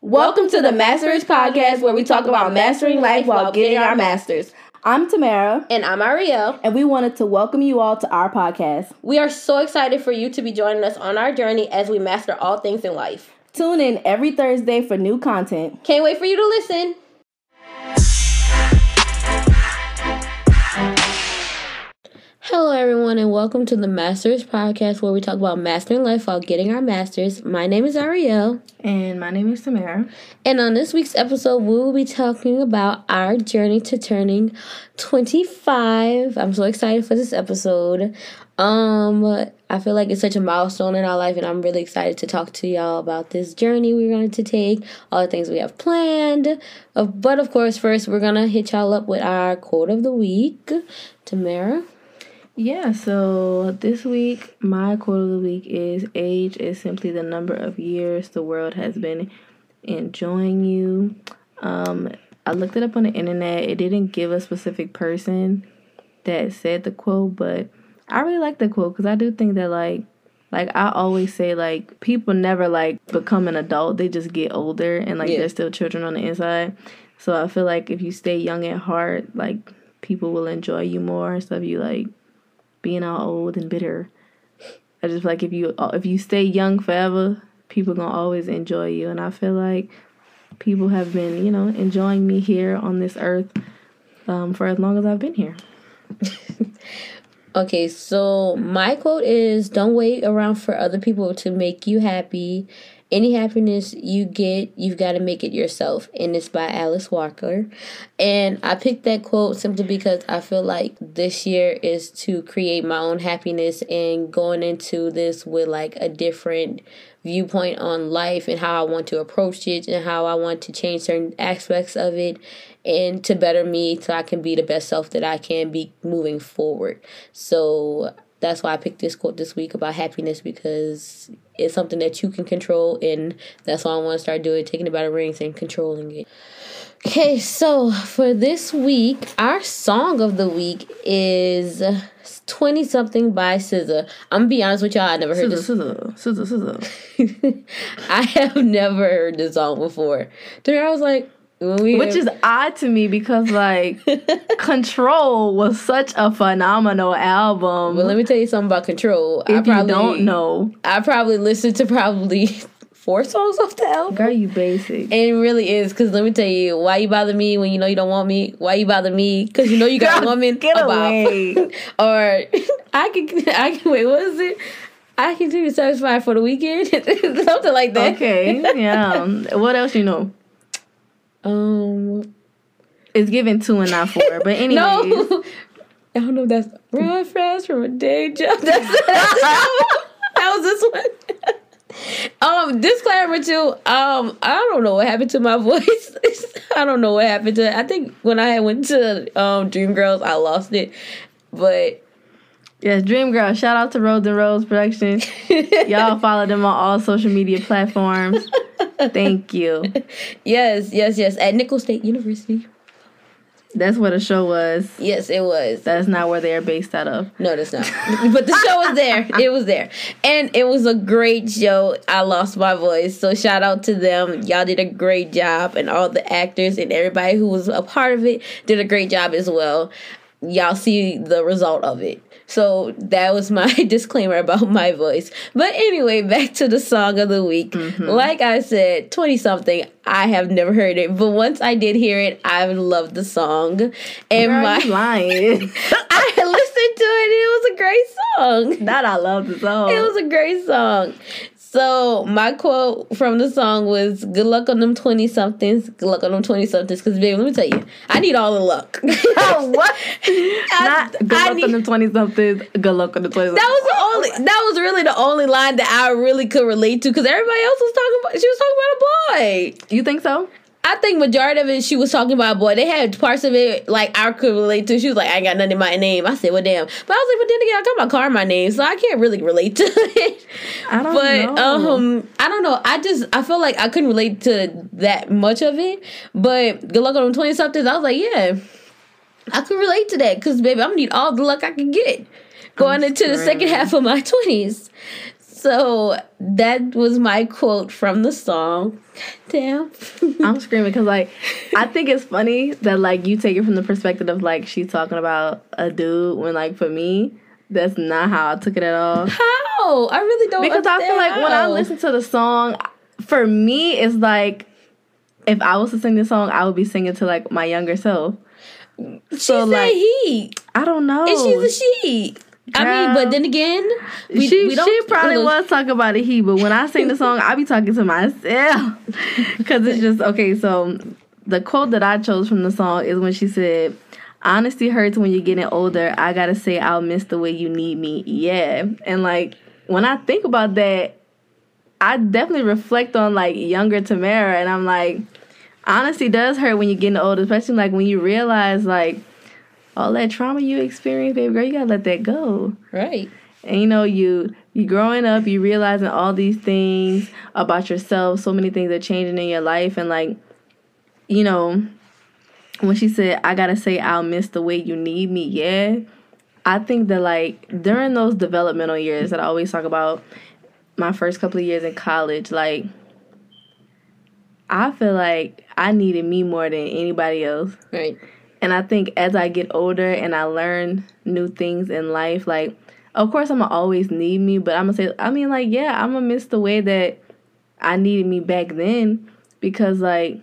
Welcome to the Master-ish Podcast, where we talk about mastering life while getting our masters. I'm Tamera, And I'm Iriel. and we wanted to welcome you all to our podcast. We are so excited for you to be joining us on our journey as we master all things in life. Tune in every Thursday for new content. Can't wait for you to listen. Hello, everyone, and welcome to the Master-ish Podcast, where we talk about mastering life while getting our masters. My name is Iriel, And my name is Tamera. and on this week's episode, we will be talking about our journey to turning 25. I'm so excited for this episode. Um, I feel like it's such a milestone in our life, and I'm really excited to talk to y'all about this journey we're going to take, all the things we have planned. Uh, but of course, first, we're gonna hit y'all up with our quote of the week. Tamera. Yeah, so this week, my quote of the week is Age is simply the number of years the world has been enjoying you. Um, I looked it up on the internet. It didn't give a specific person that said the quote, but I really like the quote because I do think that, like, like I always say, like, people never like become an adult, they just get older and like Yeah. they're still children on the inside. So I feel like if you stay young at heart, like, people will enjoy you more instead of you, like, being all old and bitter. I just feel like if you if you stay young forever, people gonna always enjoy you, and I feel like people have been you know enjoying me here on this earth um, for as long as I've been here. Okay, so my quote is Don't wait around for other people to make you happy. Any happiness you get, you've got to make it yourself. And it's by Alice Walker. And I picked that quote simply because I feel like this year is to create my own happiness and going into this with like a different viewpoint on life and how I want to approach it and how I want to change certain aspects of it and to better me so I can be the best self that I can be moving forward. So that's why I picked this quote this week about happiness because it's something that you can control and that's why I want to start doing taking it by the rings and controlling it. Okay, so for this week, our song of the week is 20 something by SZA. I'm gonna be honest with y'all, I never heard this Scissor, scissor, scissor, scissor. I have never heard this song before. Then I was like, we Which is odd to me because like Control was such a phenomenal album. But let me tell you something about Control. I if probably you don't know, I probably listened to probably four songs off the album. girl, you basic. And it really is because let me tell you, why you bother me when you know you don't want me? Why you bother me? Because you know you got a woman. get about- away. or I can, I can wait. What is it? I can do satisfied for the weekend, something like that. Okay, yeah. what else you know? Um, It's given two and not four. But anyways, no, I don't know if that's run fast from a day job. That's, that was this one. Um, disclaimer too. Um, I don't know what happened to my voice. I don't know what happened to it. I think when I went to um Dreamgirls, I lost it. But yes, Dream Girl. Shout out to Roads and Roads Production. Y'all follow them on all social media platforms. Thank you. yes, yes, yes. At Nicholls State University. That's what the show was. Yes, it was. That's not where they're based out of. No, that's not. but the show was there. It was there. And it was a great show. I lost my voice. So shout out to them. Y'all did a great job. And all the actors and everybody who was a part of it did a great job as well. Y'all see the result of it. So that was my disclaimer about my voice. But anyway, back to the song of the week. Mm-hmm. Like I said, 20 something, I have never heard it. But once I did hear it, I loved the song. And Girl, my lying. I listened to it. It was a great song. that I love the song. It was a great song. So my quote from the song was "Good luck on them twenty somethings. Good luck on them twenty somethings." Because baby, let me tell you, I need all the luck. Oh, what? I- Not good I luck need- on the twenty somethings. Good luck on the twenty. That was the only. That was really the only line that I really could relate to because everybody else was talking about. She was talking about a boy. You think so? I think majority of it she was talking about boy. They had parts of it like I could relate to. She was like, I ain't got nothing in my name. I said, well, damn. But I was like, but then again, I got my car in my name, so I can't really relate to it. I don't but know. um, I don't know. I just I feel like I couldn't relate to that much of it. But good luck on them twenty somethings. I was like, yeah, I could relate to that because baby, I'm gonna need all the luck I can get going into the second half of my twenties. So that was my quote from the song. Damn. I'm screaming because like I think it's funny that like you take it from the perspective of like she's talking about a dude when like for me that's not how I took it at all. How? I really don't Because I feel like when I listen to the song, for me it's like if I was to sing this song, I would be singing to like my younger self. she so, said like, he. I don't know. And she's a she. I mean, but then again, we, she we don't, she probably was talking about a he, but when I sing the song, I be talking to myself because it's just okay. So the quote that I chose from the song is when she said, "Honesty hurts when you're getting older. I gotta say, I'll miss the way you need me." Yeah, and like when I think about that, I definitely reflect on like younger Tamera, and I'm like, honesty does hurt when you're getting older, especially like when you realize like all that trauma you experienced, baby girl, you gotta let that go Right. and you know you you growing up you realizing all these things about yourself so many things are changing in your life and like you know when she said i gotta say i'll miss the way you need me yeah i think that like during those developmental years that i always talk about my first couple of years in college like i feel like i needed me more than anybody else Right. And I think as I get older and I learn new things in life, like, of course, I'm gonna always need me, but I'm gonna say, I mean, like, yeah, I'm gonna miss the way that I needed me back then because, like,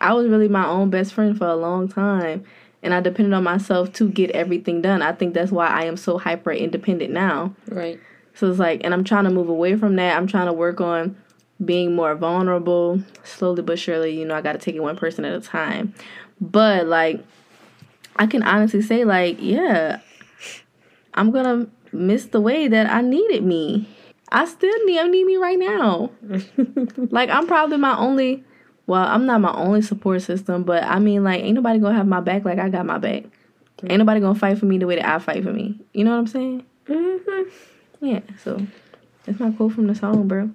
I was really my own best friend for a long time and I depended on myself to get everything done. I think that's why I am so hyper independent now. Right. So it's like, and I'm trying to move away from that. I'm trying to work on being more vulnerable, slowly but surely. You know, I got to take it one person at a time. But like, I can honestly say, like, yeah, I'm gonna miss the way that I needed me. I still need, I need me right now. like, I'm probably my only. Well, I'm not my only support system, but I mean, like, ain't nobody gonna have my back like I got my back. Ain't nobody gonna fight for me the way that I fight for me. You know what I'm saying? Mm-hmm. Yeah, so that's my quote from the song, bro.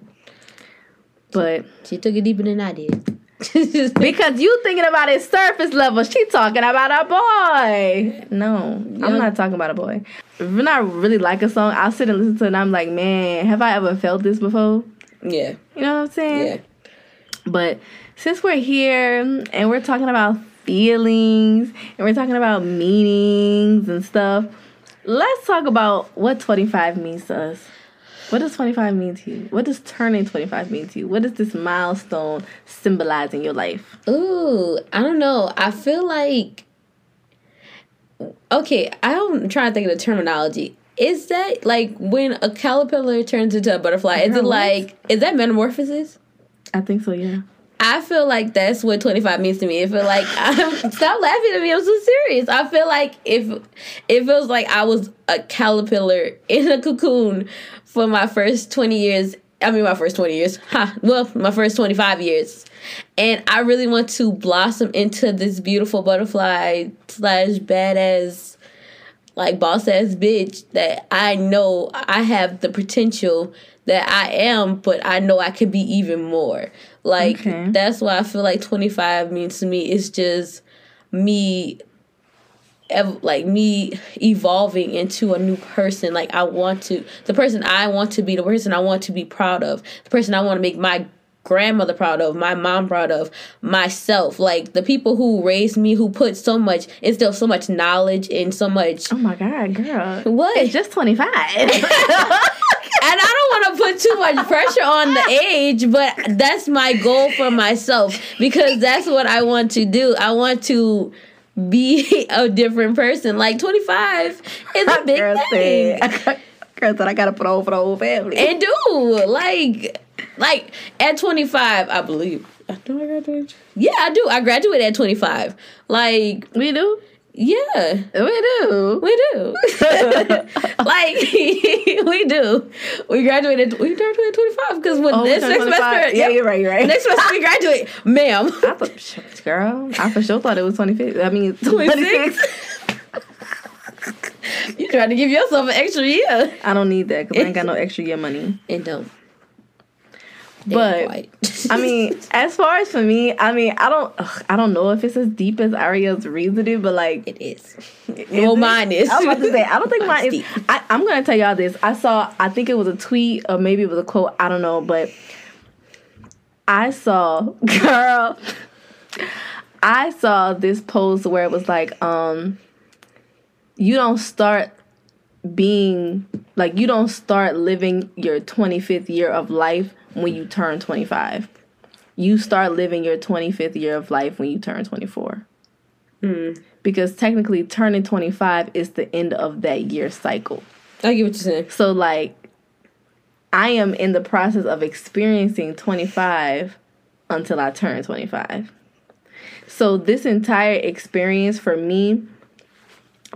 But She took it deeper than I did. Because you thinking about it surface level, she talking about a boy. No, Yeah. I'm not talking about a boy. When I really like a song, I'll sit and listen to it and I'm like, man, have I ever felt this before? yeah. You know what I'm saying? Yeah. But since we're here and we're talking about feelings and we're talking about meanings and stuff, let's talk about what 25 means to us. What does 25 mean to you? What does turning 25 mean to you? What does this milestone symbolize in your life? Ooh, I don't know. I feel like okay. I'm trying to think of the terminology. Is that like when a caterpillar turns into a butterfly? Is it like is that metamorphosis? I think so, yeah. I feel like that's what 25 means to me. I feel like I'm stop laughing at me. I'm so serious. I feel like if it feels like I was a caterpillar in a cocoon for my first 20 years. I mean, my first 20 years. Ha. Well, my first 25 years. And I really want to blossom into this beautiful butterfly slash badass, like boss ass bitch that I know I have the potential that I am, but I know I could be even more. Like Okay. that's why I feel like 25 means to me. It's just me ev- like me evolving into a new person like i want to the person i want to be the person i want to be proud of the person i want to make my grandmother proud of my mom proud of myself like the people who raised me who put so much instill so much knowledge and so much Oh my God, girl. What? It's just 25. and I don't want to put too much pressure on the age, but that's my goal for myself because that's what I want to do. I want to be a different person. Like 25 is a big girl thing. said, girl said, I gotta put on for the whole family. And do like like at 25, I believe. Do I graduate? Yeah, I do. I graduated at 25. Like, we do. Yeah. We do. We do. like we do. We graduated. We graduated twenty five because when Oh, this next 25. semester, Yeah, yep, you're right. You're right. next semester we graduate, ma'am. I thought, girl, I for sure thought it was 25. I mean, 26. 26. You trying to give yourself an extra year I don't need that because I ain't got no extra year money. and don't. But I mean, as far as for me, I mean, I don't, ugh, I don't know if it's as deep as Iriel's reasoning, but like it is. well, mine is. I was about to say, I don't think mine is. I, I'm gonna tell y'all this. I saw, I think it was a tweet or maybe it was a quote. I don't know, but I saw, girl, I saw this post where it was like, um, you don't start being like you don't start living your 25th year of life when you turn 25 you start living your 25th year of life when you turn 24 mm. because technically turning 25 is the end of that year cycle. I get what you're saying. So like i am in the process of experiencing 25 until i turn 25 so this entire experience for me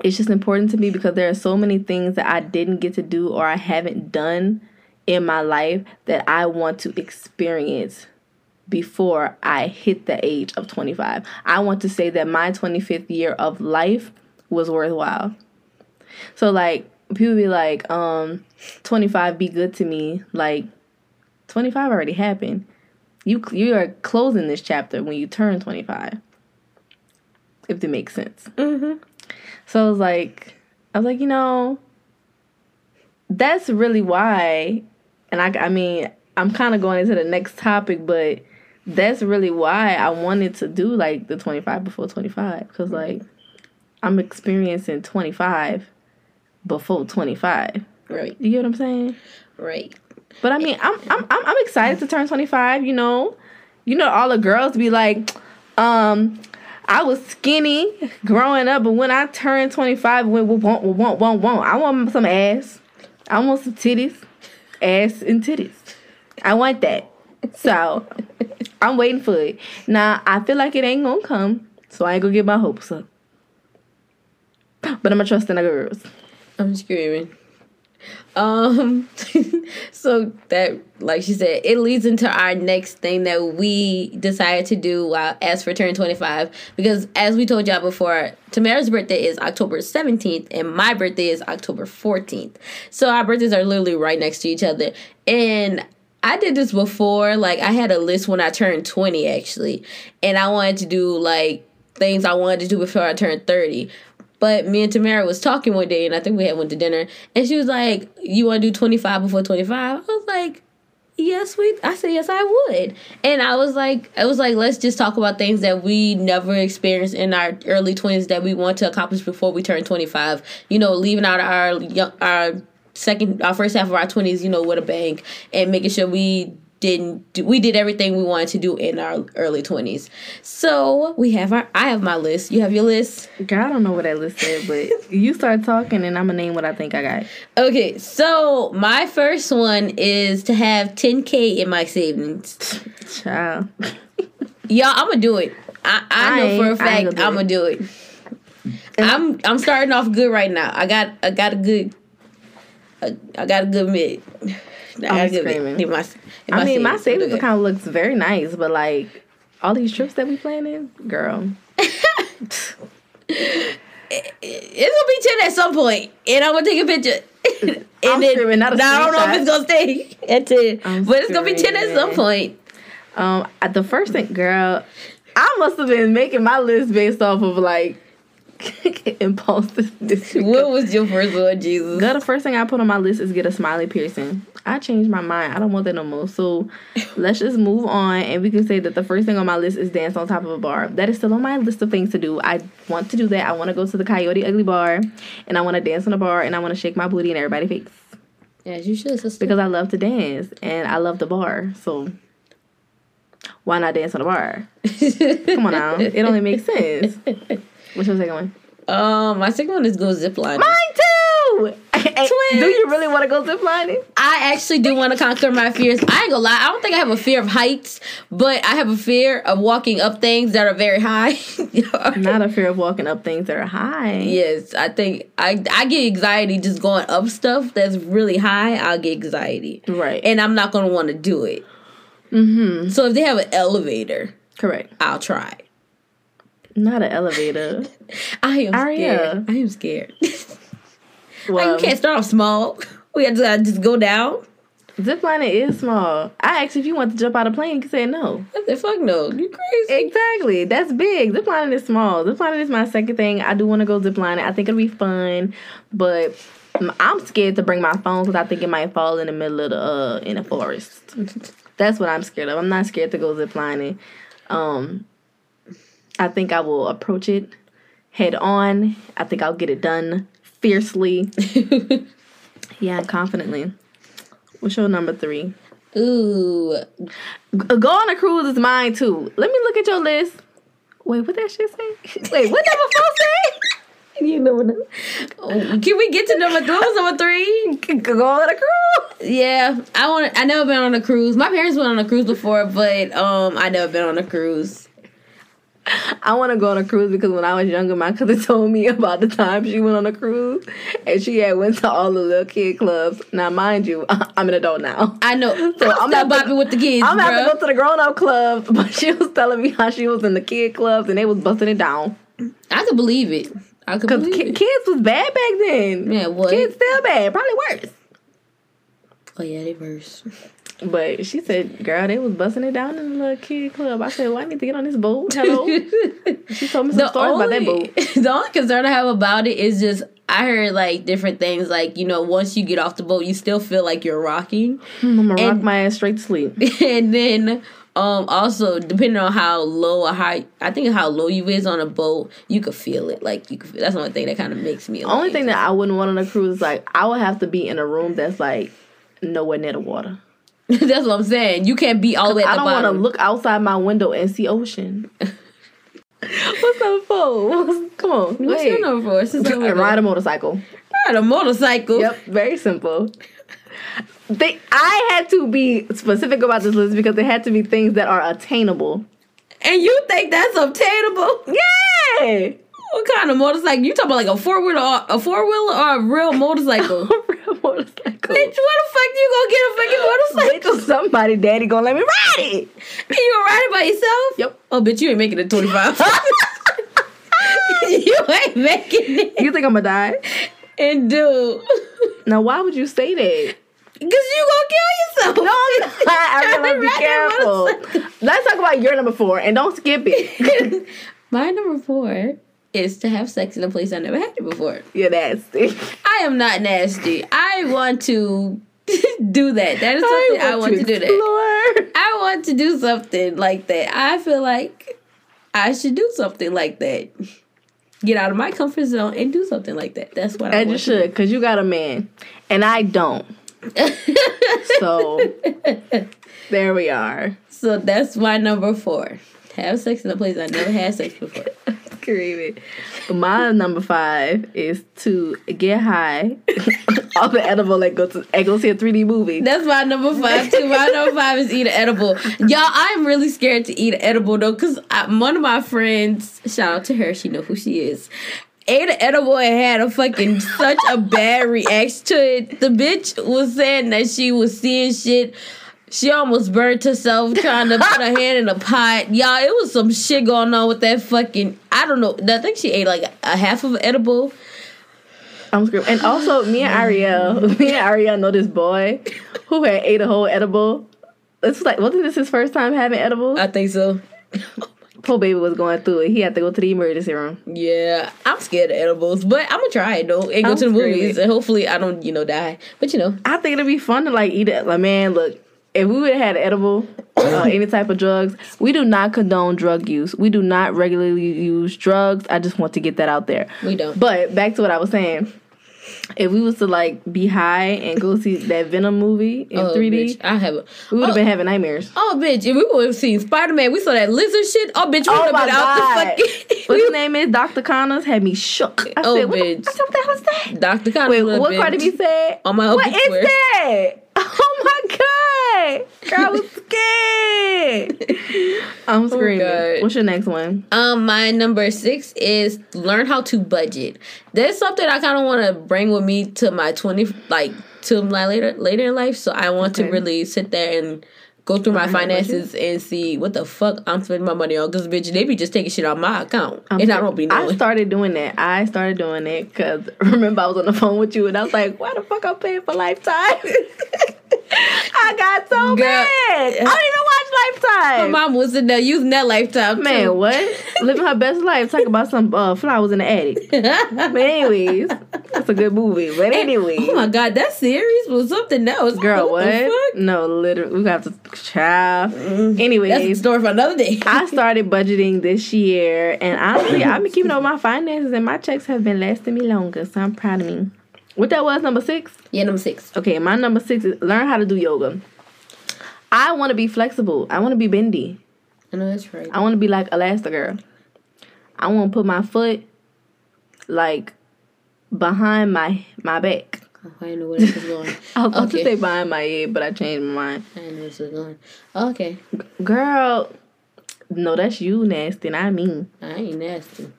it's just important to me because there are so many things that I didn't get to do or I haven't done in my life that I want to experience before I hit the age of 25. I want to say that my 25th year of life was worthwhile. So like people be like um 25 be good to me like 25 already happened. You you are closing this chapter when you turn 25. If that makes sense. Mhm. So I was like, I was like, you know, that's really why. And I, I mean, I'm kind of going into the next topic, but that's really why I wanted to do like the 25 before 25 because like I'm experiencing 25 before 25. Right. You get what I'm saying? Right. But I mean, I'm I'm I'm, I'm excited to turn 25. You know, you know, all the girls be like, um, I was skinny growing up, but when I turned 25, we want, want, want, want. I want some ass. I want some titties. Ass and titties. I want that. So I'm waiting for it. Now I feel like it ain't gonna come, so I ain't gonna get my hopes up. But I'm gonna trust in the girls. I'm screaming. Um, so that, like she said, it leads into our next thing that we decided to do while as for turn 25. Because as we told y'all before, Tamera's birthday is October 17th and my birthday is October 14th. So our birthdays are literally right next to each other. And I did this before. Like, I had a list when I turned 20, actually. And I wanted to do, like, things I wanted to do before I turned 30. But me and Tamera was talking one day, and I think we had went to dinner, and she was like, "You want to do twenty five before 25? I was like, "Yes, we." I said, "Yes, I would." And I was like, "I was like, let's just talk about things that we never experienced in our early twenties that we want to accomplish before we turn twenty five. You know, leaving out our our second, our first half of our twenties, you know, with a bang, and making sure we didn't do, we did everything we wanted to do in our early 20s so we have our i have my list. You have your list? Girl i don't know what that list said but you start talking and i'm gonna name what i think i got. Okay so my first one is to have 10k in my savings. Child. Y'all i'm gonna do it. I, I, I know for a fact i'm gonna do it. I'm i'm starting off good right now. I got i got a good I, I got a good mid I'm screaming. My, I mean, my savings account looks very nice, but like all these trips that we planning, girl. it's gonna be ten at some point, and I'm gonna take a picture. and I'm then, screaming, not a I don't know if it's gonna stay at 10 I'm but it's gonna be ten at some point. Um, the first thing, girl, I must have been making my list based off of like impulsive. What was your first one, Jesus? Girl, the first thing I put on my list is get a smiley piercing. I changed my mind. I don't want that no more. So let's just move on and we can say that the first thing on my list is dance on top of a bar. That is still on my list of things to do. I want to do that. I want to go to the Coyote Ugly Bar and I want to dance on a bar and I want to shake my booty in everybody's face. As you should, sister. Because I love to dance and I love the bar. So why not dance on the bar? Come on now. It only makes sense. What's your second one? Um, my second one is go zip lining. Mine too. Twins. Do you really want to go zip lining? I actually do want to conquer my fears. I ain't gonna lie. I don't think I have a fear of heights, but I have a fear of walking up things that are very high. Not a fear of walking up things that are high. Yes, I think I I get anxiety just going up stuff that's really high. I'll get anxiety. Right. And I'm not gonna want to do it. Mm-hmm. So if they have an elevator, correct, I'll try. Not an elevator. I am Aria. scared. I am scared. well, like you can't start off small. We have to just go down. Zip lining is small. I asked if you want to jump out of plane. You said no. I said, fuck no. You crazy? Exactly. That's big. Zip lining is small. Zip lining is my second thing. I do want to go zip lining. I think it'll be fun, but I'm scared to bring my phone because I think it might fall in the middle of the uh in the forest. That's what I'm scared of. I'm not scared to go zip lining. Um, I think I will approach it head on. I think I'll get it done fiercely. yeah, confidently. What's your number three? Ooh. Go on a cruise is mine too. Let me look at your list. Wait, what that shit say? Wait, what number four say? You know what? Oh, Can we get to number three? Number three? Go on a cruise. Yeah, I want. I never been on a cruise. My parents went on a cruise before, but um, I never been on a cruise. I want to go on a cruise because when I was younger, my cousin told me about the time she went on a cruise and she had went to all the little kid clubs. Now, mind you, I'm an adult now. I know. So I'm not bopping with the kids, I'm gonna have to go to the grown up club, but she was telling me how she was in the kid clubs and they was busting it down. I could believe it. I could believe ki- it. kids was bad back then. Yeah, what? Kids still bad, probably worse. Oh yeah, they verse. But she said, "Girl, they was busting it down in the little kid club." I said, "Well, I need to get on this boat." Hello. she told me some stories about that boat. the only concern I have about it is just I heard like different things like you know once you get off the boat you still feel like you're rocking I'm gonna rock my ass straight to sleep. and then um also depending on how low or high I think how low you is on a boat you could feel it like you could that's the only thing that kind of makes me Only thing that I wouldn't want on a cruise is like I would have to be in a room that's like nowhere near the water. that's what I'm saying you can't be all the way at I don't want to look outside my window and see ocean. What's up, for? Come on, what's your number for I'm And ride a motorcycle. ride a motorcycle Yep, very simple. They, I had to be specific about this list because it had to be things that are attainable. and you think that's obtainable Yeah, what kind of motorcycle you talking about like a four wheeler or uh, a four wheeler or uh, a real motorcycle a real motorcycle. Bitch, where the fuck do you gonna get a fucking motorcycle? Till somebody, daddy, gonna let me ride it. And you gonna ride it by yourself? Yep. Oh, bitch, you ain't making it 25. you ain't making it. You think I'm gonna die? And dude, Now, why would you say that? because you gonna kill yourself. No. I gotta be careful. Let's talk about your number four and don't skip it. My number four is to have sex in a place I never had it before. You're nasty. I am not nasty. I want to do that. That is something I want, to, do that. I want to do something like that. I feel like I should do something like that. Get out of my comfort zone and do something like that. That's what I And you want. should, because you got a man. And I don't. So, there we are. So that's my number four. Have sex in a place I never had sex before. Creepy. My number five is to get high off the edible and go to and go see a 3D movie. That's my number five too. My number five is eat an edible. Y'all, I'm really scared to eat an edible though, cause I, one of my friends, shout out to her, she know who she is. Ate an edible and had a fucking such a bad reaction to it. The bitch was saying that she was seeing shit. She almost burnt herself trying to put her hand in a pot. Y'all, it was some shit going on with that fucking. I don't know. I think she ate like a half of an edible. I'm screwed. And also, me and Iriel, me and Iriel know this boy who had ate a whole edible. It's like, wasn't this his first time having edibles? I think so. Poor baby was going through it. He had to go to the emergency room. Yeah, I'm scared of edibles, but I'm gonna try it though and go I'm to the movies and hopefully I don't, you know, die. But you know, I think it'd be fun to like eat it. Like, man, look, if we would have had edible, uh, any type of drugs, we do not condone drug use. We do not regularly use drugs. I just want to get that out there. we don't. But back to what I was saying. If we was to like be high and go see that Venom movie in oh, 3D, bitch, I have. A, we would have oh, been having nightmares. Oh, bitch! If we would have seen Spider Man, we saw that lizard shit. Oh, bitch, we Oh would have my been out the fucking. What's his name is? Dr. Connors had me shook. I Oh, said, what, bitch. The, I said, what the hell is that? Doctor Connors. Wait, what bitch. Cardi B said? On my What open is square. that? Oh my god! Girl, I was scared. I'm screaming. Oh, What's your next one? Um, my number six is learn how to budget. That's something I kind of want to bring with me to my twenty, like to my later later in life. So I want Okay. to really sit there and go through my Learn how to budget? finances and see what the fuck I'm spending my money on. Because bitch, they be just taking shit out my account, I'm and I don't be I started doing that. I started doing it because remember I was on the phone with you and I was like, "Why the fuck I'm paying for Lifetime?" I got so Girl. mad. I didn't even watch Lifetime. My mom was in there using that lifetime. Man, too. what? Living her best life. Talking about some uh, flowers in the attic. But anyways, that's a good movie. But anyway, Oh my god, that series was something else. girl, What what? No, literally, we got to child. That's a Anyways, story for another day. I started budgeting this year, and honestly, I've been keeping up my finances, and my checks have been lasting me longer. So I'm proud of me. What that was number six? yeah, number six. Okay, my number six is learn how to do yoga. I want to be flexible. I want to be bendy. I know that's right. I want to be like Elastigirl. I want to put my foot like behind my my back. I know where this is going. I was about to say behind my head, but I changed my mind. I know where this is going. Okay, Girl, no, that's you nasty, not me. I ain't nasty.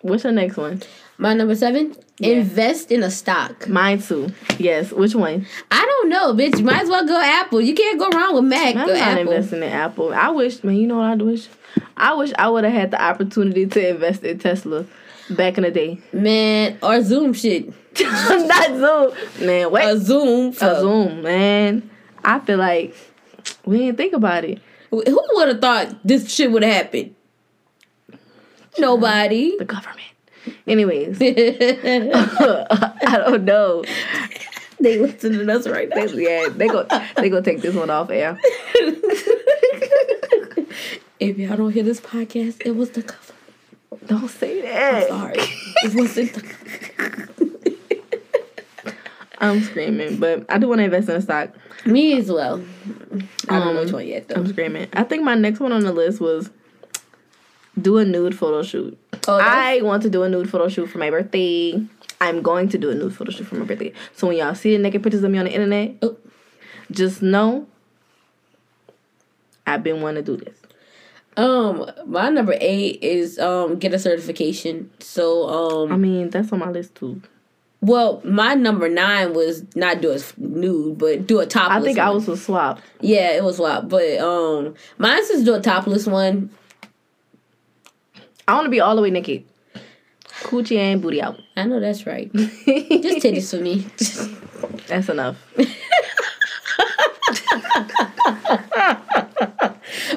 What's your next one? My number seven. Invest in a stock. Mine too. Yes. Which one? I don't know, bitch. Might as well go Apple. You can't go wrong with Mac. I'm not Apple. investing in Apple. I wish, man. You know what I wish? I wish I would have had the opportunity to invest in Tesla back in the day. Man, or Zoom shit. not Zoom, man. Wait, A Zoom. A Zoom, man. I feel like we didn't think about it. Who would have thought this shit would have happened? Nobody. The government. Anyways, I don't know. They listening to us right now. They, yeah, they go they gonna take this one off air. If y'all don't hear this podcast, it was the cover. Don't say that. I'm Sorry. It wasn't the I'm screaming, but I do want to invest in a stock. Me as well. I don't know Um, which one yet though. I'm screaming. I think my next one on the list was do a nude photo shoot. Oh, I want to do a nude photo shoot for my birthday. I'm going to do a nude photo shoot for my birthday. So when y'all see the naked pictures of me on the internet, Oh. just know I've been wanting to do this. Um, my number eight is um get a certification. So um, I mean, that's on my list too. well, my number nine was not do a nude, but do a topless. I think I was a swap. Yeah, it was swap, but um, mine says do a topless one. I want to be all the way naked. Coochie and booty out. I know that's right. Just titties for me. That's enough.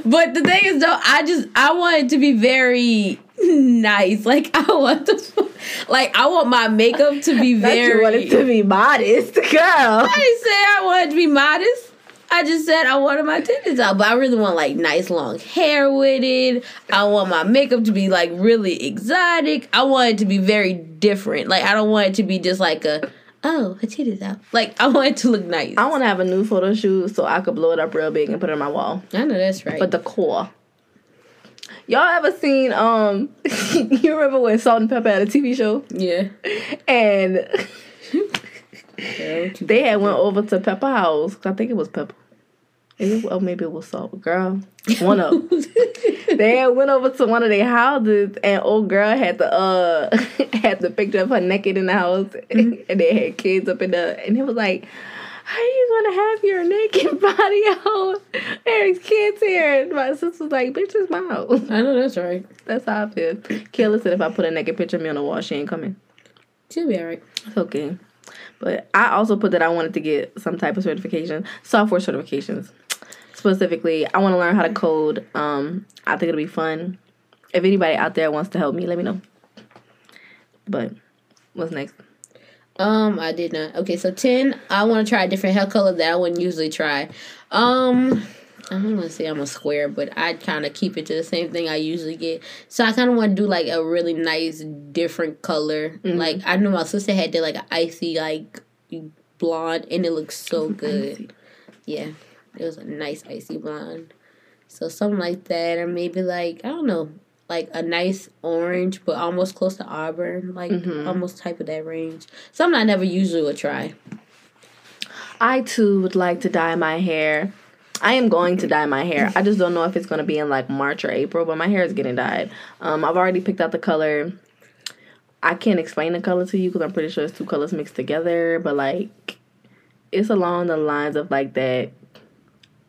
But the thing is, though, I just I want it to be very nice. Like I want the, like I want my makeup to be very. you wanted to be modest, girl. I didn't say I wanted to be modest. I just said I wanted my titties out, but I really want like nice long hair with it. I want my makeup to be like really exotic. I want it to be very different. Like I don't want it to be just like a oh her titties out. Like I want it to look nice. I want to have a new photo shoot so I could blow it up real big and put it on my wall. I know that's right. But the core. Y'all ever seen um you remember when Salt-N-Pepa had a TV show? yeah. And they had went over to Pepa House. I think it was Pepa. It, oh, maybe it was Salt. Girl, one of they went over to one of their houses and old girl had the uh had the picture of her naked in the house and they had kids up in the and it was like how you gonna have your naked body out? There's kids here. And my sister was like, bitch, it's my house. I know that's right. That's how I feel. Kayla said if I put a naked picture of me on the wall, she ain't coming. She'll be alright. It's okay. But I also put that I wanted to get some type of certification, software certifications. Specifically, I want to learn how to code. Um, I think it'll be fun. If anybody out there wants to help me, let me know. But what's next? Um, I did not. Okay, so ten. I want to try a different hair color that I wouldn't usually try. Um, I don't want to say I'm a square, but I kind of keep it to the same thing I usually get. So I kind of want to do like a really nice different color. Like I know my sister had did like an icy like blonde, and it looks so good. Yeah, it was a nice icy blonde. So something like that, or maybe like I don't know, like a nice orange, but almost close to auburn, like almost type of that range. Something I never usually would try. I too would like to dye my hair. I am going to dye my hair. I just don't know if it's going to be in like March or April, but my hair is getting dyed. Um, I've already picked out the color. I can't explain the color to you because I'm pretty sure it's two colors mixed together, but like it's along the lines of like that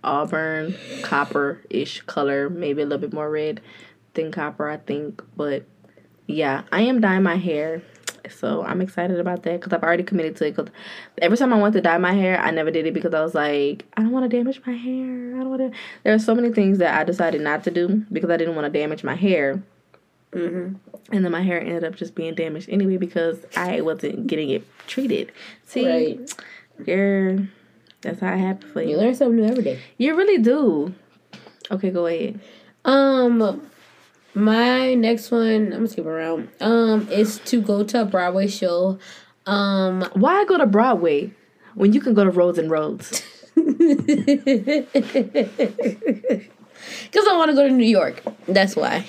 auburn copper ish color, maybe a little bit more red than copper, I think. But yeah, I am dyeing my hair. So I'm excited about that because I've already committed to it. Because every time I want to dye my hair, I never did it because I was like, I don't want to damage my hair. I don't want to. There are so many things that I decided not to do because I didn't want to damage my hair. Mm-hmm. And then my hair ended up just being damaged anyway because I wasn't getting it treated. See, Right. girl, that's how it happened for You you. learn something new every day. You really do. Okay, go ahead. Um, my next one, I'm gonna skip around. Um, is to go to a Broadway show. Um, Why go to Broadway when you can go to Roads and Roads? because I want to go to New York. That's why.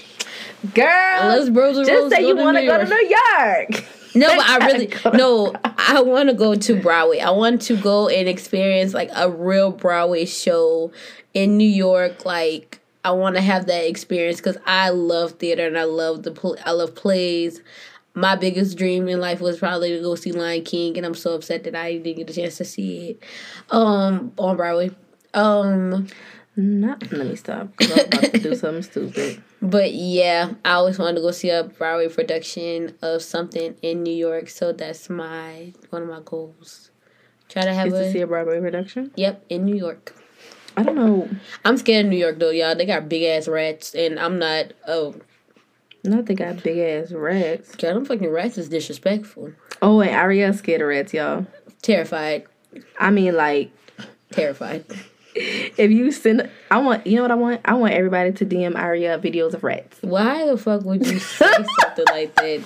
Girl, Unless Bros and just Roads say you want to go to New York. No, but I really no. I want to go to Broadway. I want to go and experience like a real Broadway show in New York. Like I want to have that experience because I love theater and I love the pl- I love plays. My biggest dream in life was probably to go see Lion King, and I'm so upset that I didn't get a chance to see it um on Broadway. Um, Not, let me stop. I'm about to do something stupid. But yeah, I always wanted to go see a Broadway production of something in New York, so that's my one of my goals. Try to have Is a to see a Broadway production? Yep, in New York. I don't know. I'm scared of New York though, y'all. They got big ass rats, and I'm not. Oh, Not they got big ass rats. God, them fucking rats is disrespectful. Oh, and Iriel's scared of rats, y'all. Terrified, I mean, like, terrified. If you send, I want, you know what I want? I want everybody to DM Aria videos of rats. Why the fuck would you say something like that?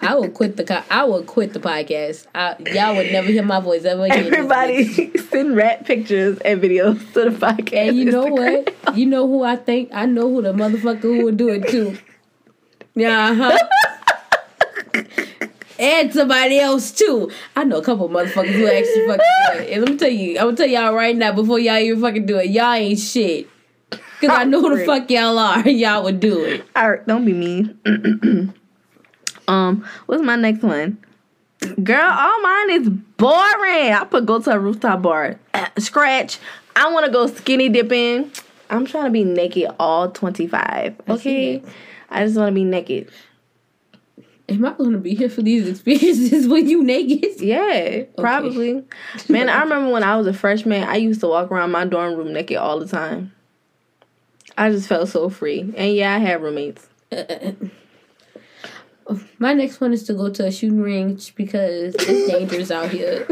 I would quit the. Co- I would quit the podcast. I, y'all would never hear my voice ever again. Everybody send rat pictures and videos to the podcast. And you know Instagram. what? You know who I think? I know who the motherfucker who would do it too. Yeah, huh? And somebody else too. I know a couple motherfuckers who actually fucking do it. And let me tell you, I'm gonna tell y'all right now before y'all even fucking do it, y'all ain't shit. Cause I know who the fuck y'all are. Y'all would do it. All right, don't be mean. um, what's my next one? Girl, all mine is boring. I put go to a rooftop bar. Scratch. I want to go skinny dipping. I'm trying to be naked all 25. Okay, I just want to be naked. Am I gonna be here for these experiences when you naked? Yeah, probably. Man, I remember when I was a freshman, I used to walk around my dorm room naked all the time. I just felt so free. And yeah, I had roommates. My next one is to go to a shooting range because it's dangerous out here.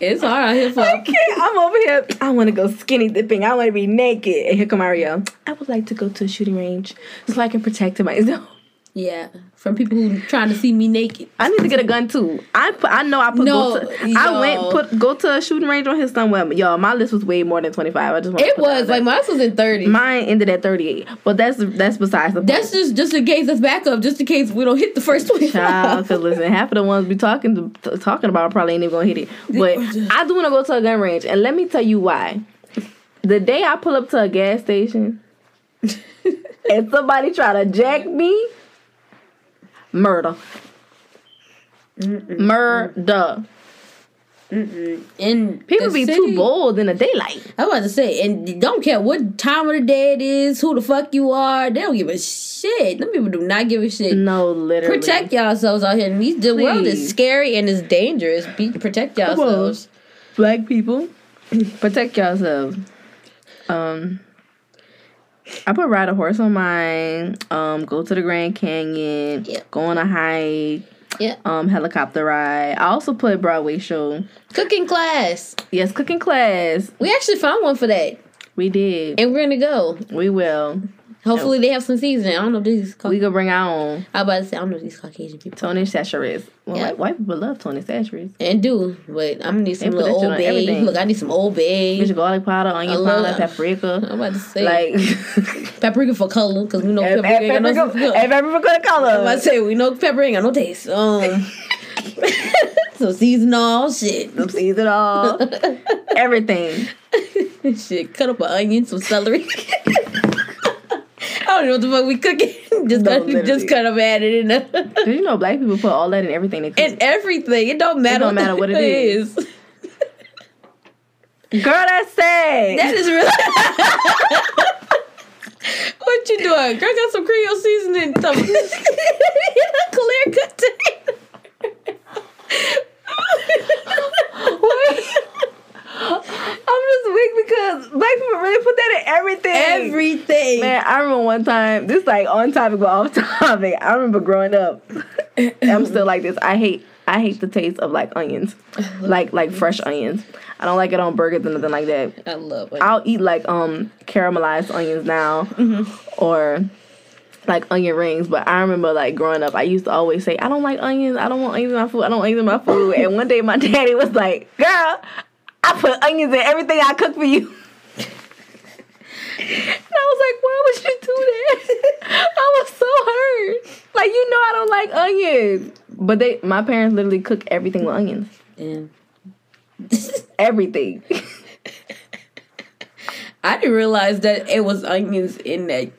it's hard out here for Okay, I'm over here. I want to go skinny dipping. I want to be naked. And here come Iriel. I would like to go to a shooting range so I can protect myself. Yeah from people who trying to see me naked. I need to get a gun too. I put, I know I put. No, go to, I went put go to a shooting range on his somewhere. Y'all, my list was way more than 25. I just It was like mine was in thirty. mine ended at 38. But that's that's besides the point. That's just just in case that's backup, just in case we don't hit the first twenty Child, cause listen, half of the ones we talking to, talking about probably ain't even gonna hit it. But I do want to go to a gun range, and let me tell you why. The day I pull up to a gas station, and somebody try to jack me, murder, murder. And People be city- too bold in the daylight. I was about to say, and don't care what time of the day it is, who the fuck you are. They don't give a shit. Them people do not give a shit. No, literally. Protect yourselves out here. These- The world is scary and it's dangerous. Be protect yourselves. black people. Protect yourselves. Um, I put ride a horse on mine. Um, go to the Grand Canyon. Yeah. Go on a hike. Yeah. Um, helicopter ride. I also put Broadway show. Cooking class. Yes, cooking class. We actually found one for that, We did. and we're gonna go. We will. Hopefully, they have some seasoning. I don't know if these. Cau- We could bring our own I about to say I don't know if these Caucasian people. Tony Chachere's. Well, Yeah. white, white people love Tony Chachere's. And do, but I'm gonna need some little old bay. Look, I need some old bay. Get your garlic powder, onion powder, paprika. I'm about to say Like, paprika for color because we know and, paprika ain't got no paprika, and paprika color. I'm about to say we know pepper ain't got no taste. Um, so season all shit. Some season all, everything. shit, cut up an onion, some celery. I don't know what the fuck we cooking. just No, cut, just cut up, add it in. Cause you know black people put all that in everything they cook. and everything. It don't matter. It don't matter what it is. is. Girl, that's sad. That is really. what what you doing? Girl got some Creole seasoning. Some clear cut I'm just weak because black people really put that in everything. Man, I remember one time, this like on topic but off topic. I remember growing up. I'm still like this. I hate I hate the taste of like onions. Like like fresh onions. I don't like it on burgers or nothing like that. I love it. I'll eat like um caramelized onions now Mm-hmm. or like onion rings. But I remember like growing up, I used to always say, I don't like onions. I don't want onions in my food. I don't want onions in my food. And one day my daddy was like, Girl, I put onions in everything I cook for you. And I was like, why would you do that? I was so hurt. Like you know I don't like onions. But they my parents literally cook everything with onions. Damn. Everything. I didn't realize that it was onions in that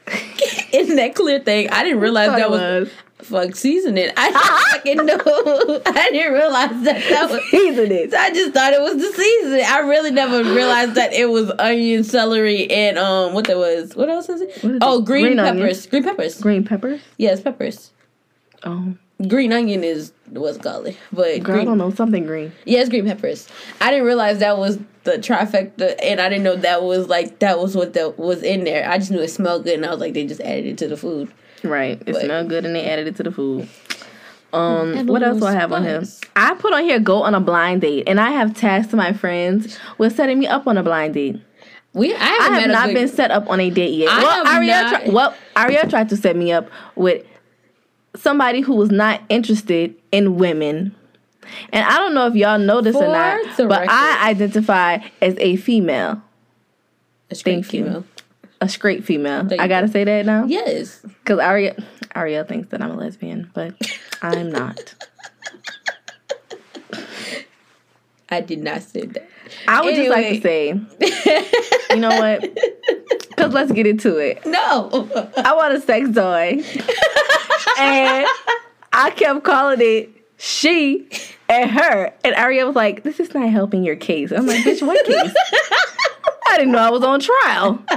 in that clear thing. I didn't realize that was, fuck seasoning. I didn't fucking know. I didn't realize that that was. seasoning. I just thought it was the seasoning. I really never realized that it was onion, celery, and um, what that was. What else is it? Oh, green, Green peppers. onions? Green peppers. Green peppers. Yes, peppers. Oh, Green onion is what's called it, but girl, I green. don't know something green. Yes, green peppers. I didn't realize that was the trifecta, and I didn't know that was like that was what that was in there. I just knew it smelled good, and I was like, they just added it to the food. Right. It But- smelled good and they added it to the food. Um, what else do I have on here? I put on here go on a blind date, and I have tasked my friends with setting me up on a blind date. We I I haven't have not been set up on a date yet. I well, Iriel, not- tri- well, Iriel tried to set me up with somebody who was not interested in women. And I don't know if y'all know this or not, but record. I identify as a female, a Thank you. A straight female. I gotta say that now. Yes. Because Iriel, Iriel thinks that I'm a lesbian, but I'm not. I did not say that. I would just like to say, you know what? Because let's get into it. No. I want a sex toy. and I kept calling it she and her. And Iriel was like, this is not helping your case. I'm like, bitch, what case? I didn't know I was on trial.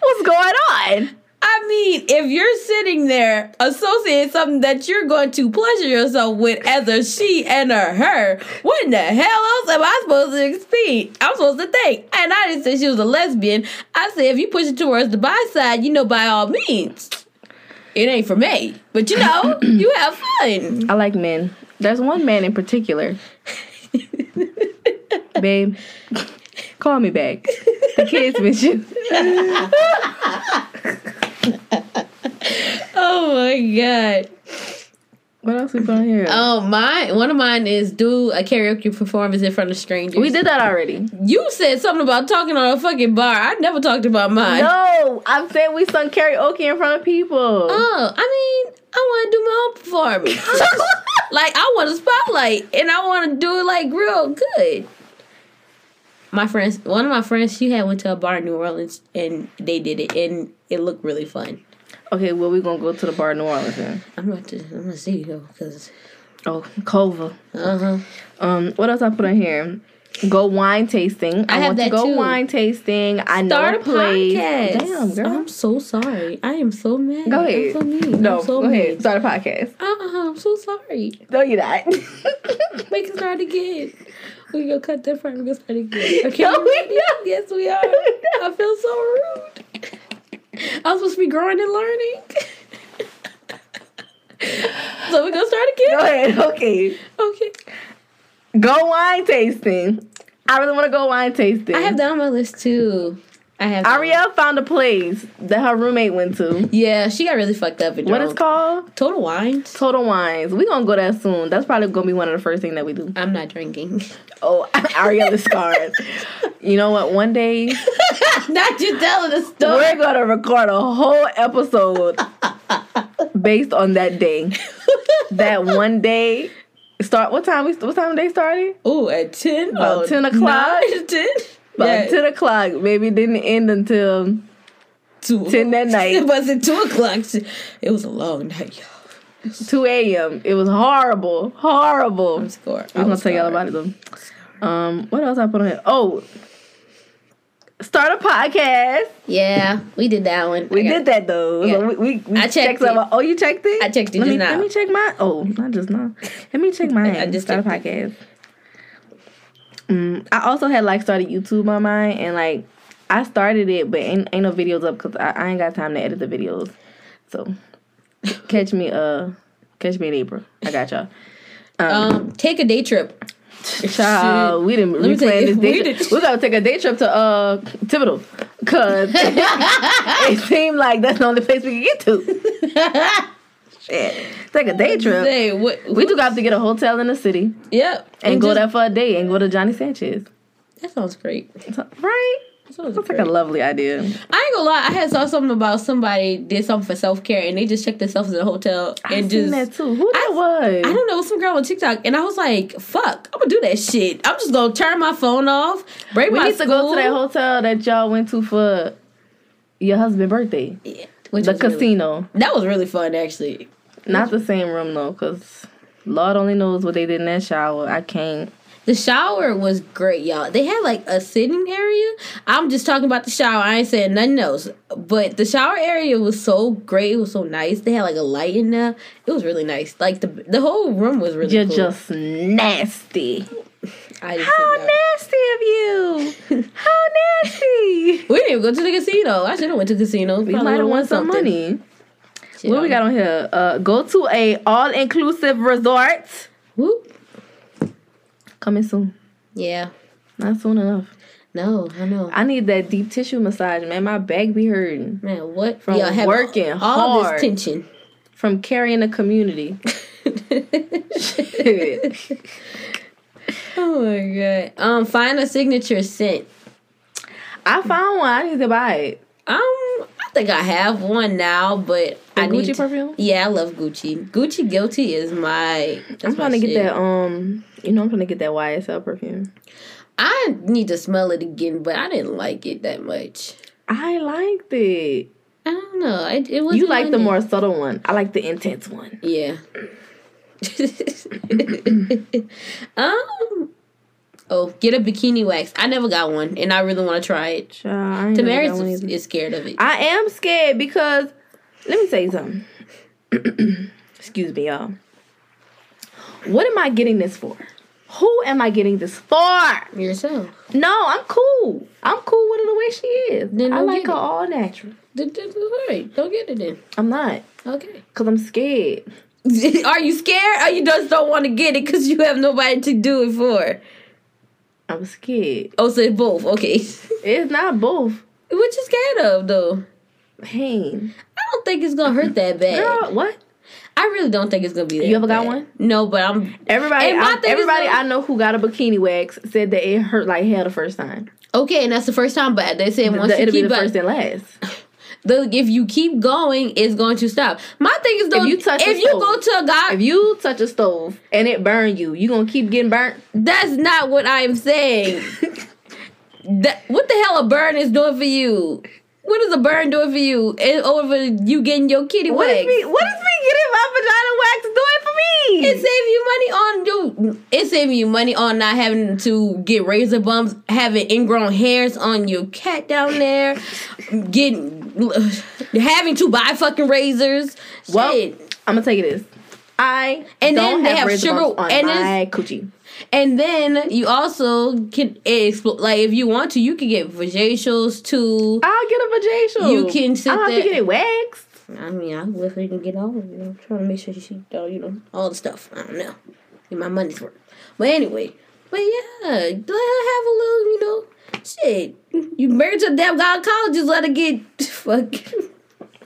What's going on? I mean, if you're sitting there associating something that you're going to pleasure yourself with as a she and a her, what in the hell else am I supposed to expect? I'm supposed to think. And I didn't say she was a lesbian. I said if you push it towards the bi side, you know, by all means. It ain't for me. But you know, you have fun. I like men. There's one man in particular. Babe, call me back. The kids miss you. Oh my god. What else we put on here? Oh my one of mine is do a karaoke performance in front of strangers. we did that already. You said something about talking on a fucking bar. I never talked about mine. No, I'm saying we sung karaoke in front of people. Oh, I mean, I want to do my own performance. like I want a spotlight, and I want to do it like real good. My friends, one of my friends, she had went to a bar in New Orleans, and they did it, and it looked really fun. Okay, well we gonna go to the bar in New Orleans then. I'm about to, I'm gonna see though, cause Oh, Cova. uh huh. Um, what else I put on here? Go wine tasting. I, I have want to go too. wine tasting. I know Start a a place. podcast. Damn, girl. I'm so sorry. I am so mad. go ahead. I'm so mean. No, I'm so go ahead. Start a podcast. Uh-uh, I'm so sorry. No, you're not. We can start again. We gonna cut that part. We gonna start again. Okay, No, we not. Yes, we are. I feel so rude. I'm supposed to be growing and learning. so we gonna start again. go ahead. Okay. Okay. Go wine tasting. I really want to go wine tasting. I have that on my list too. I have. that. Iriel found a place that her roommate went to. Yeah, she got really fucked up What drunk. called? Total Wines. Total Wines. We gonna go there soon. That's probably gonna be one of the first things that we do. I'm not drinking. Oh, Iriel is scarred. you know what? One day not you telling the story. we're gonna record a whole episode based on that day. that one day. Start what time we what time they started? Oh, at ten. About Oh, 10 o'clock? nine, Ten. About Yeah. ten o'clock. Maybe it didn't end until two. 10 that night. It wasn't two o'clock. It was a long night, y'all. two a.m. It was horrible, horrible. I'm scored. I'm gonna tell y'all about it though. Um, what else I put on here? Oh, start a podcast. Yeah, we did that one. We did that though. Yeah. So we, we, we I checked some- it. Oh, you checked it? I checked it let just me, now. Let me check my. Oh, not just now. Let me check mine. I just start a checked podcast. Mm, I also had like started YouTube on mine and like I started it, but ain't, ain't no videos up because I, I ain't got time to edit the videos. So catch me, uh, catch me in April. I got y'all. Um, take a day trip. Child, we didn't Let me we tell planned you, this day we trip. did- We gotta take a day trip to uh Thibodaux. Cause it seemed like that's the only place we can get to. Shit. Take a day trip. Say what? We do have to get a hotel in the city Yep. and, go just- there for a day and go to Johnny Sanchez. That sounds great. Right? That sounds That's great. like a lovely idea. I ain't gonna lie. I had saw something about somebody did something for self care and they just checked themselves in the hotel I and seen just. that too. Who that was? I don't know, some girl on TikTok, and I was like, "Fuck, I'm gonna do that shit. I'm just gonna turn my phone off, break we my need to go to that hotel that y'all went to for your husband's birthday. Yeah, which the was really- casino. that was really fun, actually. Not the same room though, cause Lord only knows what they did in that shower. I can't. The shower was great, y'all. They had like a sitting area. I'm just talking about the shower. I ain't saying nothing else. But the shower area was so great. It was so nice. They had like a light in there. It was really nice. Like the the whole room was really nice. You're cool. just nasty. How nasty of you! How nasty! We didn't even go to the casino. I should have went to the casino. We might have won some money. Shit, What we got on here? Uh, go to a all inclusive resort. Whoop. Coming soon. Yeah. Not soon enough. No, I know. I need that deep tissue massage, man. My back be hurting Man, what? From have working all hard. this tension. from carrying the community. Oh my god. Um, find a signature scent. I found one. I need to buy it. Um, I think I have one now, but I Gucci to- perfume. Yeah, I love Gucci. Gucci Guilty is my. That's I'm trying to get that. Um, you know, I'm trying to get that YSL perfume. I need to smell it again, but I didn't like it that much. I liked it. I don't know. It, it was You like the more subtle one. I like the intense one. Yeah. um. Oh, get a bikini wax. I never got one, and I really want to try it. Child, I ain't never got one Tamaris either. is scared of it. I am scared because let me tell you something. Excuse me, y'all. What am I getting this for? Who am I getting this for? Yourself. No, I'm cool. I'm cool with her the way she is. Then I like her it. all natural. Th- th- th- Alright, don't get it then. I'm not. Okay. Because I'm scared. Are you scared? Or you just don't want to get it because you have nobody to do it for? I'm scared. Oh, so it's both. Okay. It's not both. what you scared of though? Pain. I don't think it's gonna hurt that bad. Girl, what? I really don't think it's gonna be that You ever got bad. one? No, but I'm Everybody, I, everybody I know who got a bikini wax said that it hurt like hell the first time. okay, and that's the first time. But they said once The- you it'll be keep the first and last. the if you keep going, it's going to stop. My thing is though, If you touch if you stove- go to a guy, If you touch a stove and it burn you, you gonna keep getting burnt. that's not what I'm saying. that what the hell a burn is doing for you? What is a burn doing for you? And over you getting your kitty What wax. is me? What is me getting my vagina waxed doing for me? It save you money on you. It save you money on not having to get razor bumps, having ingrown hairs on your cat down there, getting having to buy fucking razors. well, Shit. I'm gonna tell you this. I And don't then they have, sugar- and my coochie. And then you also can explore, like if you want to, you can get vajacials too. I'll get a vajacial. You can sit I don't have there- to get it waxed. I mean, I wish we can get all, you know, trying to make sure she, uh, you know, all the stuff. I don't know, get my money's worth. But anyway, but yeah, let her have a little, you know, shit. You married to a damn gynecologist, let her get fuck.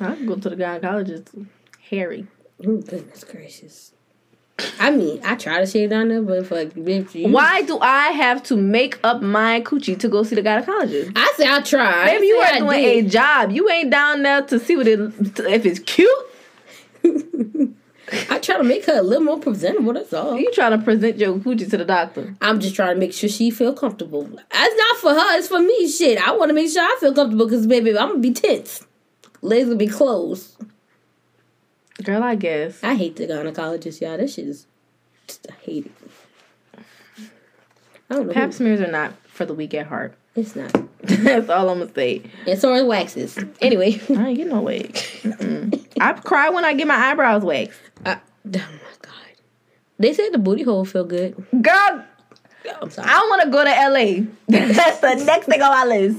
I can go to the gynecologist. Harry. Oh goodness gracious. I mean, I try to shave down there, but fuck, bitch, you. Why do I have to make up my coochie to go see the gynecologist? I say I try. Maybe you I are say doing did. a job. You ain't down there to see what it if it's cute. I try to make her a little more presentable. That's all. You trying to present your coochie to the doctor? I'm just trying to make sure she feel comfortable. That's not for her. It's for me. Shit, I want to make sure I feel comfortable because baby, I'm gonna be tense. Legs gonna be closed. Girl, I guess. I hate the gynecologist, y'all. That shit is. Just, I hate it. I don't know. Pap who- smears are not for the weak at heart. It's not. That's all I'm gonna say. And so are waxes. Anyway. I ain't get no wig. I cry when I get my eyebrows waxed. I, oh my god. They said the booty hole feel good. Girl, I'm sorry. I want to go to LA. That's the next thing on my list.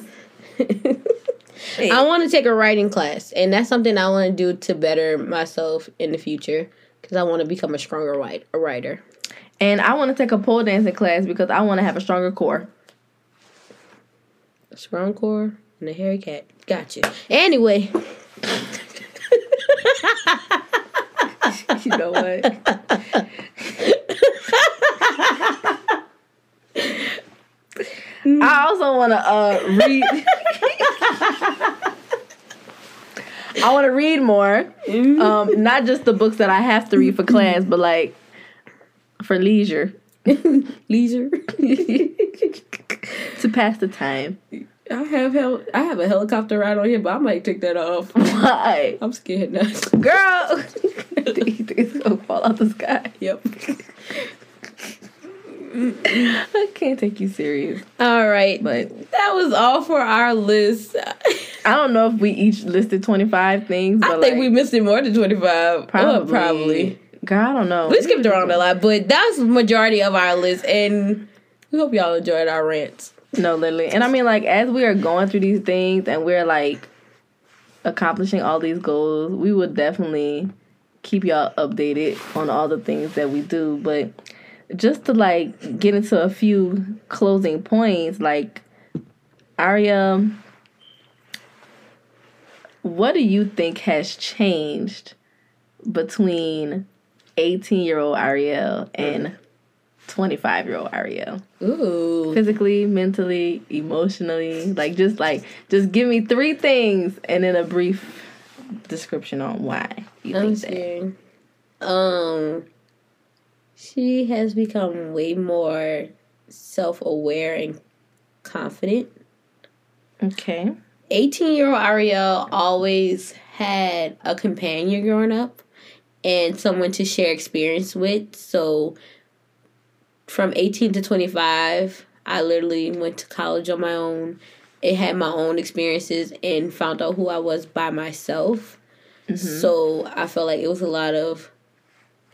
I want to take a writing class, and that's something I want to do to better myself in the future because I want to become a stronger write, a writer. And I want to take a pole dancing class because I want to have a stronger core. A strong core and a hairy cat. Gotcha. Anyway. you know what? I also want to uh, read. I want to read more. Um, not just the books that I have to read for class, but like for leisure. Leisure. to pass the time. I have hel- I have a helicopter ride on here, but I might take that off. Why? I'm scared now. Girl! it's gonna fall out the sky. Yep. I can't take you serious. All right, But that was all for our list. I don't know if we each listed 25 things, but I think like, we missed it more than 25. probably. Probably. probably. Girl, I don't know. We skipped around a lot, but that's the majority of our list, and we hope y'all enjoyed our rants. No, literally. And I mean, like, as we are going through these things and we're like accomplishing all these goals, we would definitely keep y'all updated on all the things that we do. But just to like get into a few closing points, like, Aria, what do you think has changed between 18 year old Iriel and 25 year old Iriel? Ooh. physically, mentally, emotionally, like just like just give me three things and then a brief description on why you I'm think that. Um, she has become way more self-aware and confident. Okay. 18 year old Iriel always had a companion growing up and someone to share experience with. So from 18 to 25, I literally went to college on my own. It had my own experiences and found out who I was by myself. Mm-hmm. So I felt like it was a lot of,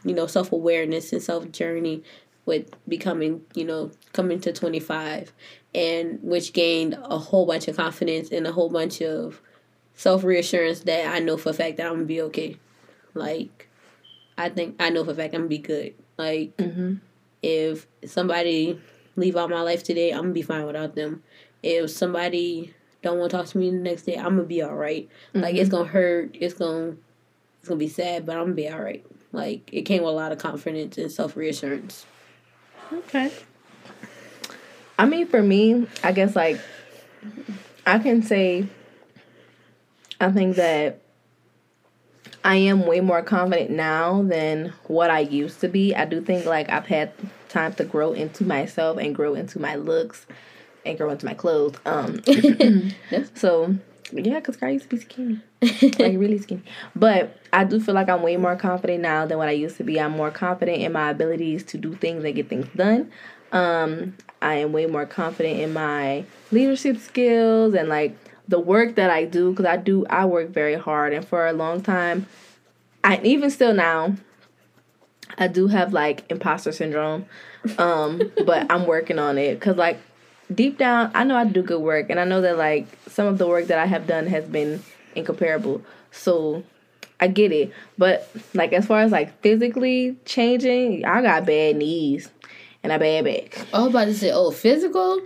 you know, self awareness and self journey with becoming, you know, coming to 25 and which gained a whole bunch of confidence and a whole bunch of self reassurance that I know for a fact that I'm gonna be okay. Like, I think I know for a fact I'm gonna be good. Like, Mm-hmm. if somebody leave out my life today, I'm gonna be fine without them. If somebody don't want to talk to me the next day, I'm gonna be all right. Like, it's gonna hurt. It's gonna it's gonna be sad, but I'm gonna be all right. Like, it came with a lot of confidence and self reassurance. Okay. I mean, for me, I guess like I can say I think that I am way more confident now than what I used to be. I do think like I've had time to grow into myself and grow into my looks and grow into my clothes. Um so yeah, cause I used to be skinny, like really skinny. But I do feel like I'm way more confident now than what I used to be. I'm more confident in my abilities to do things and get things done. Um, I am way more confident in my leadership skills and like the work that I do because I do I work very hard and for a long time, I even still now, I do have like imposter syndrome, um, but I'm working on it because like deep down I know I do good work and I know that like some of the work that I have done has been incomparable. So I get it, but like as far as like physically changing, I got bad knees and a bad back. Oh, I was about to say, oh, physical.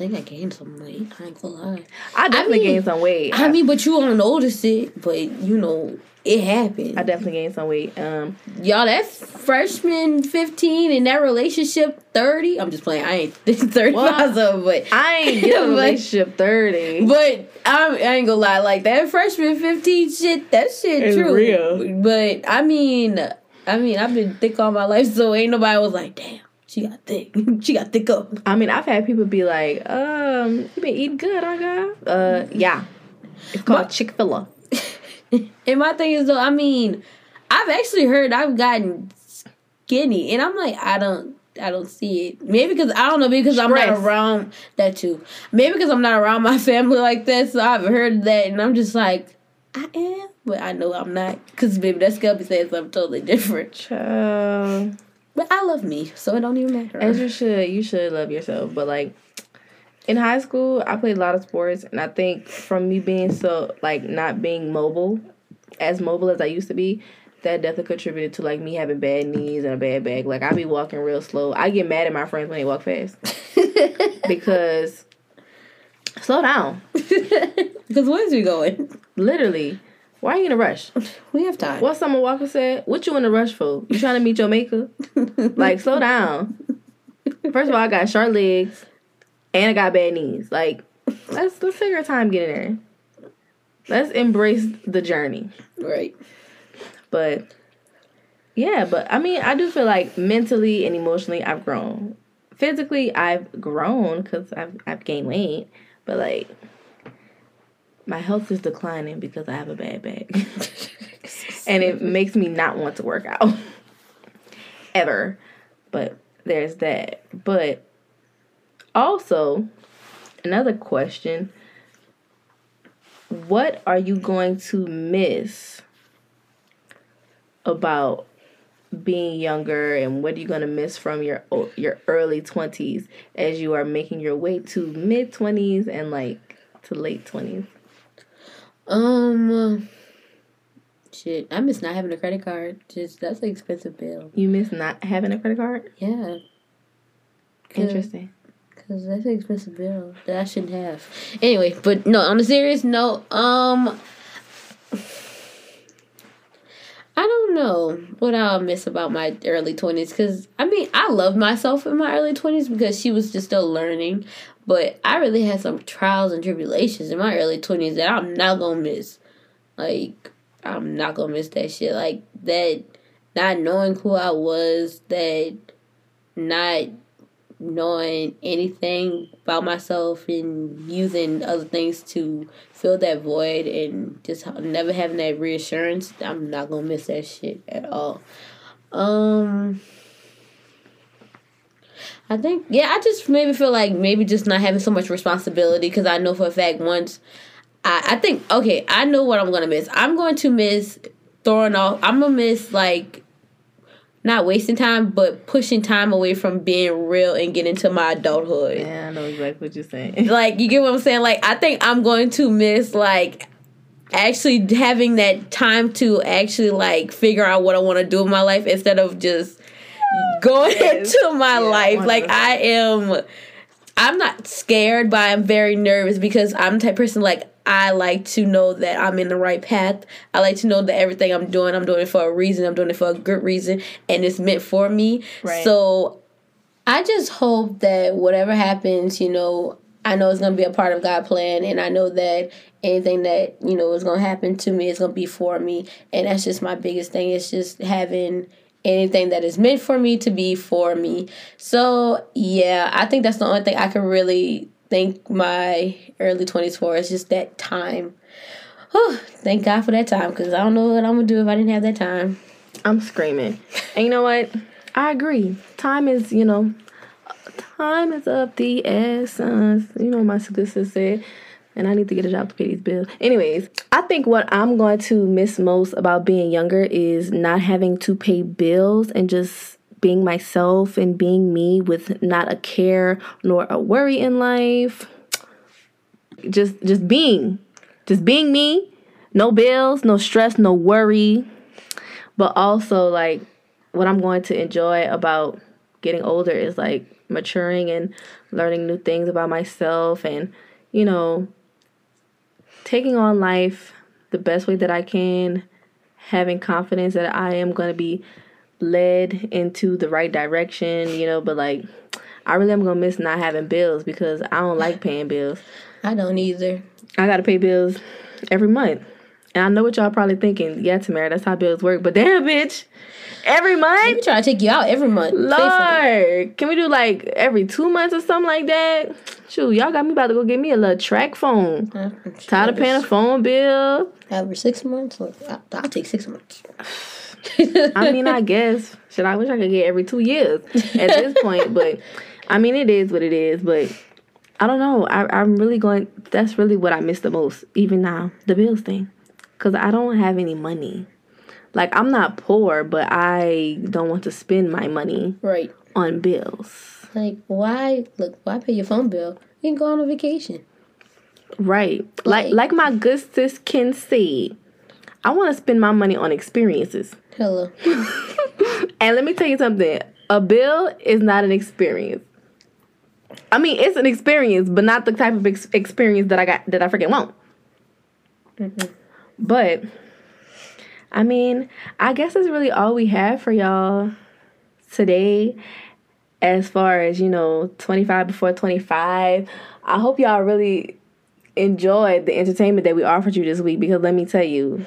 I think I gained some weight. I ain't gonna lie. I definitely mean- gained some weight. I mean, but you don't notice it. But you know, it happened. I definitely gained some weight. Um, Y'all, that freshman 15 in that relationship 30. I'm just playing. I ain't 30 What? myself, but I ain't get a relationship thirty. But I'm, I ain't gonna lie, like that freshman 15 shit, that shit It's true. real. But I mean, I mean, I've been thick all my life, so ain't nobody was like, damn, she got thick. she got thick up. I mean, I've had people be like, um, you been eating good, I got. Uh, yeah. It's called But- Chick Fil A. And my thing is though, I mean, I've actually heard I've gotten skinny, and I'm like, I don't, I don't see it. Maybe because I don't know. Because I'm not around that too. Maybe because I'm not around my family like that. So I've heard that, and I'm just like, I am, but I know I'm not. Because maybe that Skelby says something totally different. Child. But I love me, so it don't even matter. As you should. You should love yourself. But like in high school, I played a lot of sports, and I think from me being so like not being mobile, as mobile as I used to be, that definitely contributed to like me having bad knees and a bad back. Like I be walking real slow. I get mad at my friends when they walk fast because slow down. Because where's we going? Literally. Why are you in a rush? We have time. What Summer Walker said? What you in a rush for? You trying to meet your maker? like, slow down. First of all, I got short legs, and I got bad knees. Like, let's let's take our time getting there. Let's embrace the journey. Right. But yeah, but I mean, I do feel like mentally and emotionally, I've grown. Physically, I've grown because I've I've gained weight, but like my health is declining because I have a bad back. and it makes me not want to work out ever. But there's that. But also, another question what are you going to miss about being younger and what are you going to miss from your your early 20s as you are making your way to mid 20s and like to late 20s um, shit, I miss not having a credit card. Just that's an expensive bill. You miss not having a credit card? Yeah. Interesting. Cause that's an expensive bill that I shouldn't have. Anyway, but no, on a serious note, um, I don't know what I'll miss about my early twenties. Cause I mean, I love myself in my early twenties because she was just still learning. But I really had some trials and tribulations in my early 20s that I'm not going to miss. Like, I'm not going to miss that shit. Like, that not knowing who I was, that not knowing anything about myself and using other things to fill that void and just never having that reassurance, I'm not to miss that shit at all. Um I think yeah, I just maybe feel like maybe just not having so much responsibility because I know for a fact once I I think okay, I know what I'm gonna miss. I'm going to miss throwing off. I'm gonna miss like not wasting time, but pushing time away from being real and getting to my adulthood. Yeah, I know exactly what you're saying. Like you get what I'm saying? Like I think I'm going to miss like actually having that time to actually like figure out what I want to do in my life instead of just going yes. into my yeah, life. Like I am I'm not scared, but I'm very nervous because I'm the type person like I like to know that I'm in the right path. I like to know that everything I'm doing, I'm doing it for a reason. I'm doing it for a good reason, and it's meant for me. Right. So I just hope that whatever happens, you know, I know it's gonna be a part of God's plan, and I know that anything that you know is gonna happen to me is gonna be for me, and that's just my biggest thing. It's just having anything that is meant for me to be for me. So, yeah, I think that's the only thing I can really thank my early 20s for. It's just that time. Whew, thank God for that time because I don't know what I'm going to do if I didn't have that time. I'm screaming. and you know what? I agree. Time is, you know, time is of the essence. You know, my sister said and I need to get a job to pay these bills. Anyways, I think what I'm going to miss most about being younger is not having to pay bills and just being myself and being me with not a care nor a worry in life. Just just being. Just being me. No bills, no stress, no worry. But also like what I'm going to enjoy about getting older is like maturing and learning new things about myself and you know taking on life the best way that I can, having confidence that I am going to be led into the right direction, you know, but like I really am going to miss not having bills because I don't like paying bills. I don't either. I got to pay bills every month. And I know what y'all probably thinking. Yeah, Tamera, that's how bills work. But damn, bitch, every month. We try to take you out every month. Lord, can we do like every two months or something like that? Shoot, y'all got me about to go get me a little TracFone. Uh, Tired of paying a phone bill. Every six months? I'll, I'll take six months. I mean, I guess. Should I wish I could get every two years at this point, but I mean, it is what it is. But I don't know. I, I'm really going. That's really what I miss the most, even now, the bills thing, because I don't have any money. Like I'm not poor, but I don't want to spend my money right on bills. Like why? Look, why pay your phone bill? You can go on a vacation. Right. Like like, like my good sis Ken said, I want to spend my money on experiences. Hello. and let me tell you something. A bill is not an experience. I mean, it's an experience, but not the type of ex- experience that I got that I freaking want. Mm-hmm. But I mean, I guess that's really all we have for y'all today as far as, you know, 25 before 25. I hope y'all really enjoyed the entertainment that we offered you this week because let me tell you,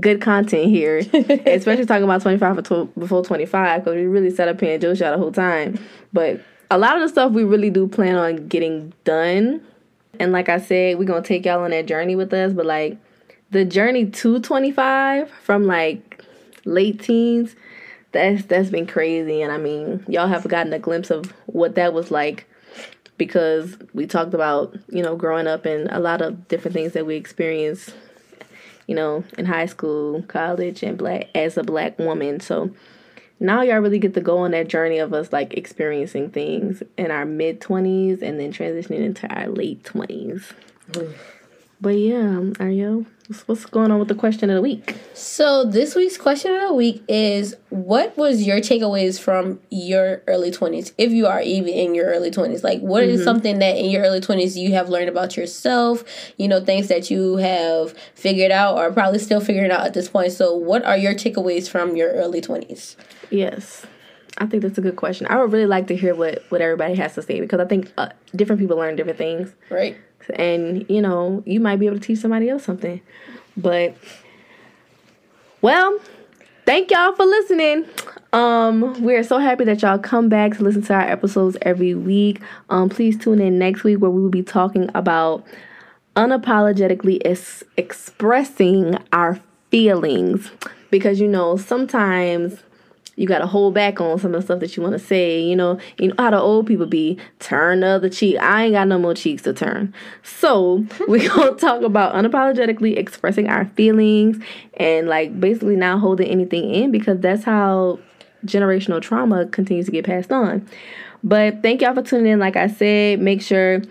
good content here, especially talking about 25 before 25 because we really set up here and Joe shot the whole time. But a lot of the stuff we really do plan on getting done. And like I said, we're going to take y'all on that journey with us. But like the journey to 25 from like late teens, that's that's been crazy. And I mean, y'all have gotten a glimpse of what that was like because we talked about, you know, growing up and a lot of different things that we experienced, you know, in high school, college, and black as a black woman. So now y'all really get to go on that journey of us like experiencing things in our mid 20s and then transitioning into our late 20s. Mm. But yeah, Iriel, what's going on with the question of the week? So this week's question of the week is: What was your takeaways from your early twenties, if you are even in your early twenties? Like, what mm-hmm. is something that in your early twenties you have learned about yourself? You know, things that you have figured out, or probably still figuring out at this point. So, what are your takeaways from your early twenties? Yes. I think that's a good question. I would really like to hear what, what everybody has to say because I think uh, different people learn different things. Right and you know you might be able to teach somebody else something. But well thank y'all for listening. Um we're so happy that y'all come back to listen to our episodes every week. Um please tune in next week where we will be talking about unapologetically es- expressing our feelings. Because you know sometimes you got to hold back on some of the stuff that you want to say. You know, you know how the old people be turn the other cheek. I ain't got no more cheeks to turn. So we're gonna talk about unapologetically expressing our feelings and like basically not holding anything in because that's how generational trauma continues to get passed on. But thank y'all for tuning in. Like I said, make sure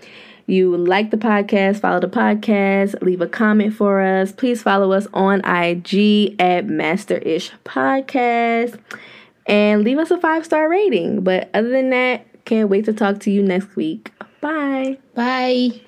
you like the podcast, follow the podcast, leave a comment for us. Please follow us on IG at Master-ish Podcast and leave us a five star rating. But other than that, can't wait to talk to you next week. Bye. Bye.